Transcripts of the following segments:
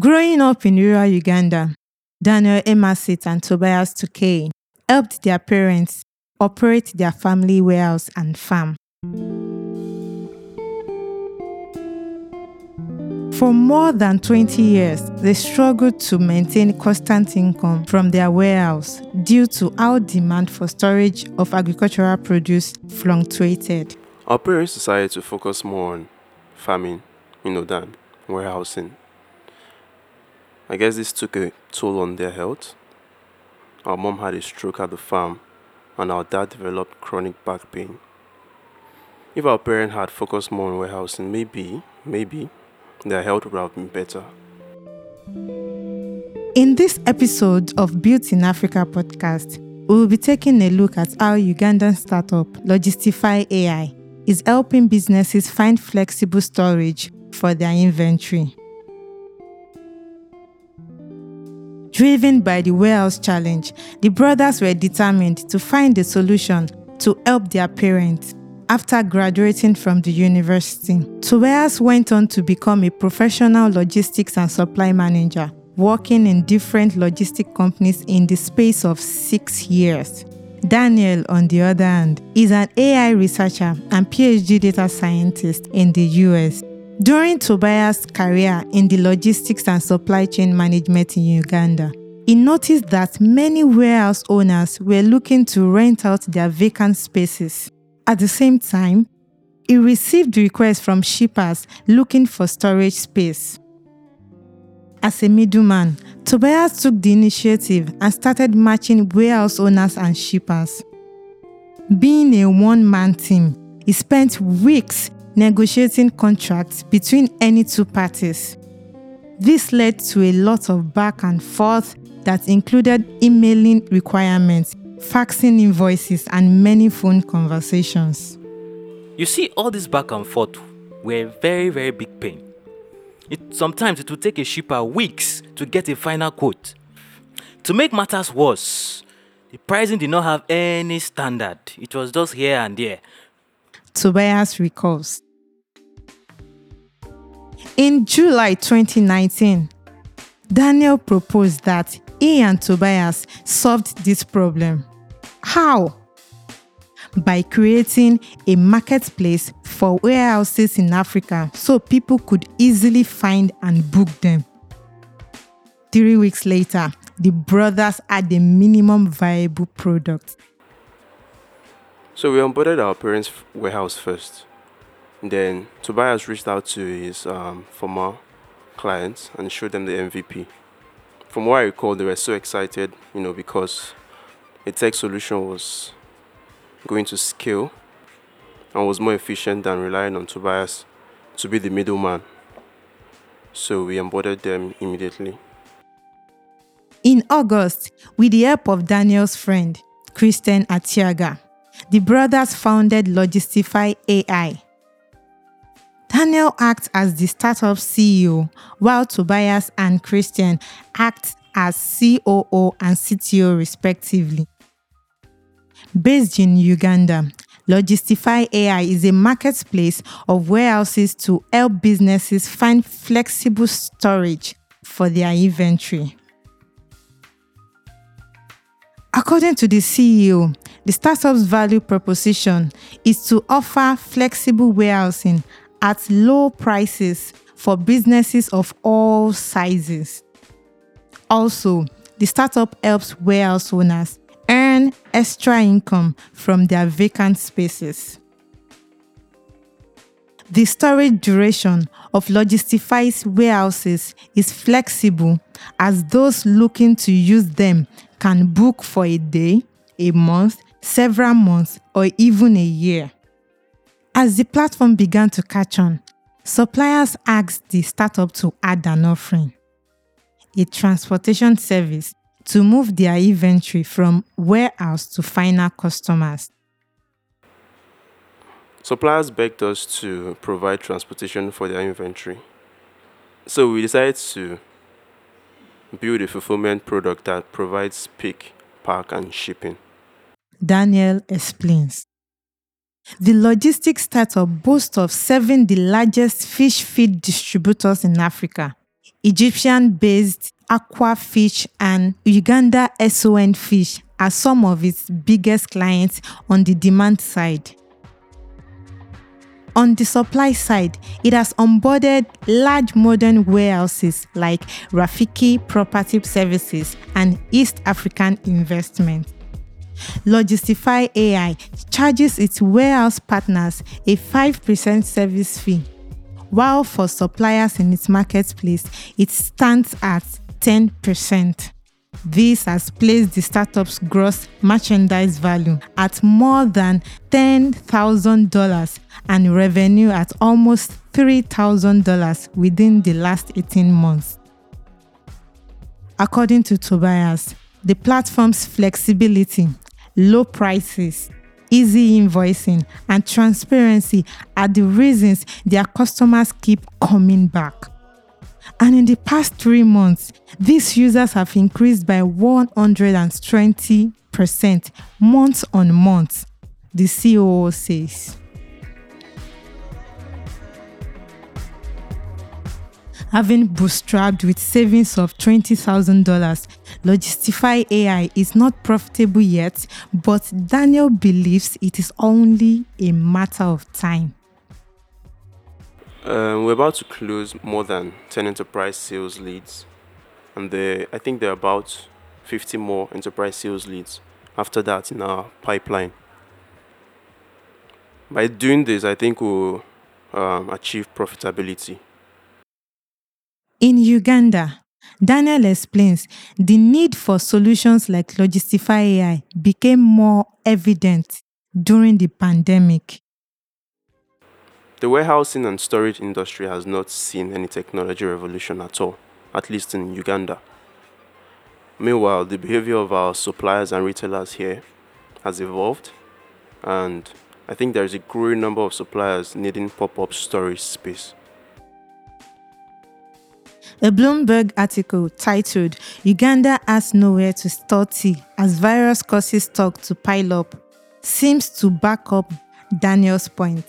Growing up in rural Uganda, Daniel Emasit and Tobias Tukey helped their parents operate their family warehouse and farm. For more than 20 years, they struggled to maintain constant income from their warehouse due to how demand for storage of agricultural produce fluctuated. Our parents decided to focus more on farming, you know, than warehousing. I guess this took a toll on their health. Our mom had a stroke at the farm, and our dad developed chronic back pain. If our parents had focused more on warehousing, maybe, maybe their health would have been better. In this episode of Built in Africa podcast, we will be taking a look at how Ugandan startup Logistify AI is helping businesses find flexible storage for their inventory. Driven by the warehouse challenge, the brothers were determined to find a solution to help their parents after graduating from the university. Tobias went on to become a professional logistics and supply manager, working in different logistic companies in the space of six years. Daniel, on the other hand, is an AI researcher and PhD data scientist in the US. During Tobias' career in the logistics and supply chain management in Uganda, he noticed that many warehouse owners were looking to rent out their vacant spaces. At the same time, he received requests from shippers looking for storage space. As a middleman, Tobias took the initiative and started matching warehouse owners and shippers. Being a one man team, he spent weeks negotiating contracts between any two parties. This led to a lot of back and forth that included emailing requirements faxing invoices, and many phone conversations. You see, all this back and forth were very, very big pain. It, sometimes it would take a shipper weeks to get a final quote. To make matters worse, the pricing did not have any standard. It was just here and there. Tobias recalls. In July 2019, Daniel proposed that he and Tobias solved this problem. How? By creating a marketplace for warehouses in Africa so people could easily find and book them. Three weeks later, the brothers had a minimum viable product. So we onboarded our parents' warehouse first. Then Tobias reached out to his um, former clients and showed them the MVP. From what I recall, they were so excited, you know, because a tech solution was going to scale and was more efficient than relying on Tobias to be the middleman. So we onboarded them immediately. In August, with the help of Daniel's friend, Christian Atiaga, the brothers founded Logistify AI. Daniel acts as the startup CEO, while Tobias and Christian act as COO and CTO respectively. Based in Uganda, Logistify AI is a marketplace of warehouses to help businesses find flexible storage for their inventory. According to the CEO, the startup's value proposition is to offer flexible warehousing at low prices for businesses of all sizes. Also, the startup helps warehouse owners earn extra income from their vacant spaces. The storage duration of Logistify's warehouses is flexible as those looking to use them can book for a day, a month, several months, or even a year. As the platform began to catch on, suppliers asked the startup to add an offering a transportation service to move their inventory from warehouse to final customers. Suppliers begged us to provide transportation for their inventory. So we decided to build a fulfillment product that provides pick, pack, and shipping. Daniel explains. The logistics startup boasts of serving the largest fish feed distributors in Africa Egyptian based Aquafish and Uganda SON Fish are some of its biggest clients on the demand side. On the supply side, it has onboarded large modern warehouses like Rafiki Property Services and East African Investment. Logistify AI charges its warehouse partners a 5% service fee, while for suppliers in its marketplace, it stands at 10%. This has placed the startup's gross merchandise value at more than $10,000 and revenue at almost $3,000 within the last 18 months. According to Tobias, the platform's flexibility, low prices, easy invoicing, and transparency are the reasons their customers keep coming back. And in the past three months, these users have increased by 120% month on month, the COO says. Having bootstrapped with savings of $20,000, Logistify AI is not profitable yet, but Daniel believes it is only a matter of time. Um, we're about to close more than 10 enterprise sales leads, and there, I think there are about 50 more enterprise sales leads after that in our pipeline. By doing this, I think we'll um, achieve profitability. In Uganda, Daniel explains the need for solutions like Logistify AI became more evident during the pandemic. The warehousing and storage industry has not seen any technology revolution at all, at least in Uganda. Meanwhile, the behavior of our suppliers and retailers here has evolved, and I think there is a growing number of suppliers needing pop up storage space. A Bloomberg article titled Uganda has nowhere to store tea as virus causes stock to pile up seems to back up Daniel's point.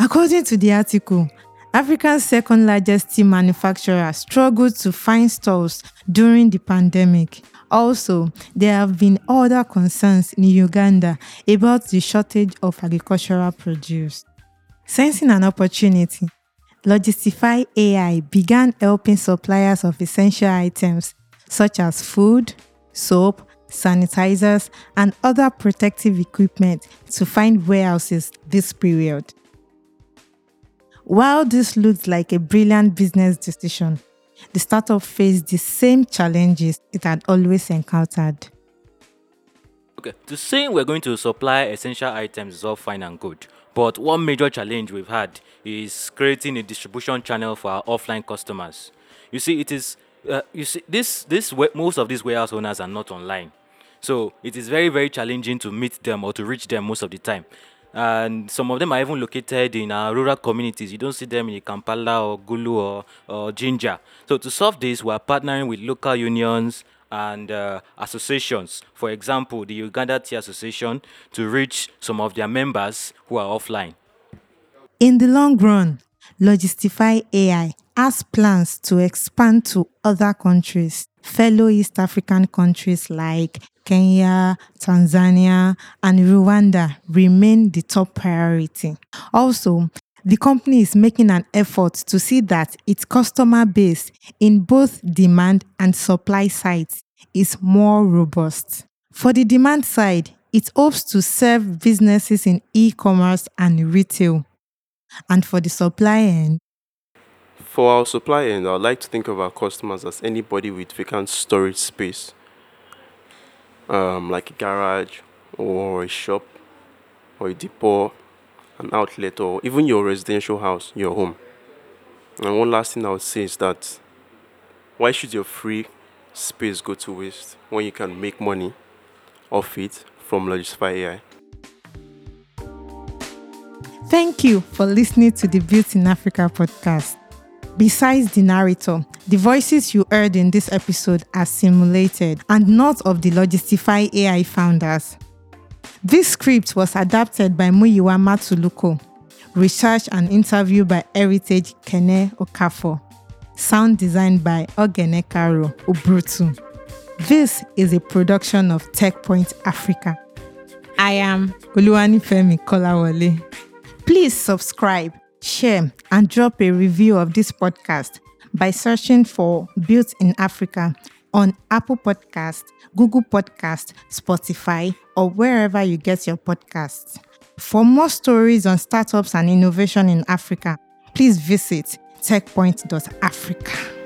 According to the article, Africa's second largest tea manufacturer struggled to find stores during the pandemic. Also, there have been other concerns in Uganda about the shortage of agricultural produce. Sensing an opportunity, Logistify AI began helping suppliers of essential items such as food, soap, sanitizers, and other protective equipment to find warehouses this period. While this looks like a brilliant business decision, the startup faced the same challenges it had always encountered. Okay, to say we're going to supply essential items is all fine and good, but one major challenge we've had is creating a distribution channel for our offline customers. You see, it is uh, you see this this most of these warehouse owners are not online, so it is very very challenging to meet them or to reach them most of the time and some of them are even located in our rural communities. You don't see them in Kampala or Gulu or, or Jinja. So to solve this, we are partnering with local unions and uh, associations. For example, the Uganda Tea Association to reach some of their members who are offline. In the long run, Logistify AI has plans to expand to other countries, fellow East African countries like Kenya, Tanzania, and Rwanda remain the top priority. Also, the company is making an effort to see that its customer base in both demand and supply sides is more robust. For the demand side, it hopes to serve businesses in e commerce and retail. And for the supply end, for our supply end, I would like to think of our customers as anybody with vacant storage space um, like a garage or a shop or a depot, an outlet, or even your residential house, your home. And one last thing I would say is that why should your free space go to waste when you can make money off it from Logistify AI? Thank you for listening to the Built in Africa podcast. Besides the narrator, the voices you heard in this episode are simulated and not of the Logistify AI founders. This script was adapted by Muyiwa Matuloko, research and interview by Heritage Kene Okafor. Sound design by Ogenekaro Ubrutu. This is a production of TechPoint Africa. I am Oluwanifemi Kolawole. Please subscribe, share, and drop a review of this podcast by searching for Built in Africa on Apple Podcast, Google Podcast, Spotify, or wherever you get your podcasts. For more stories on startups and innovation in Africa, please visit techpoint.africa.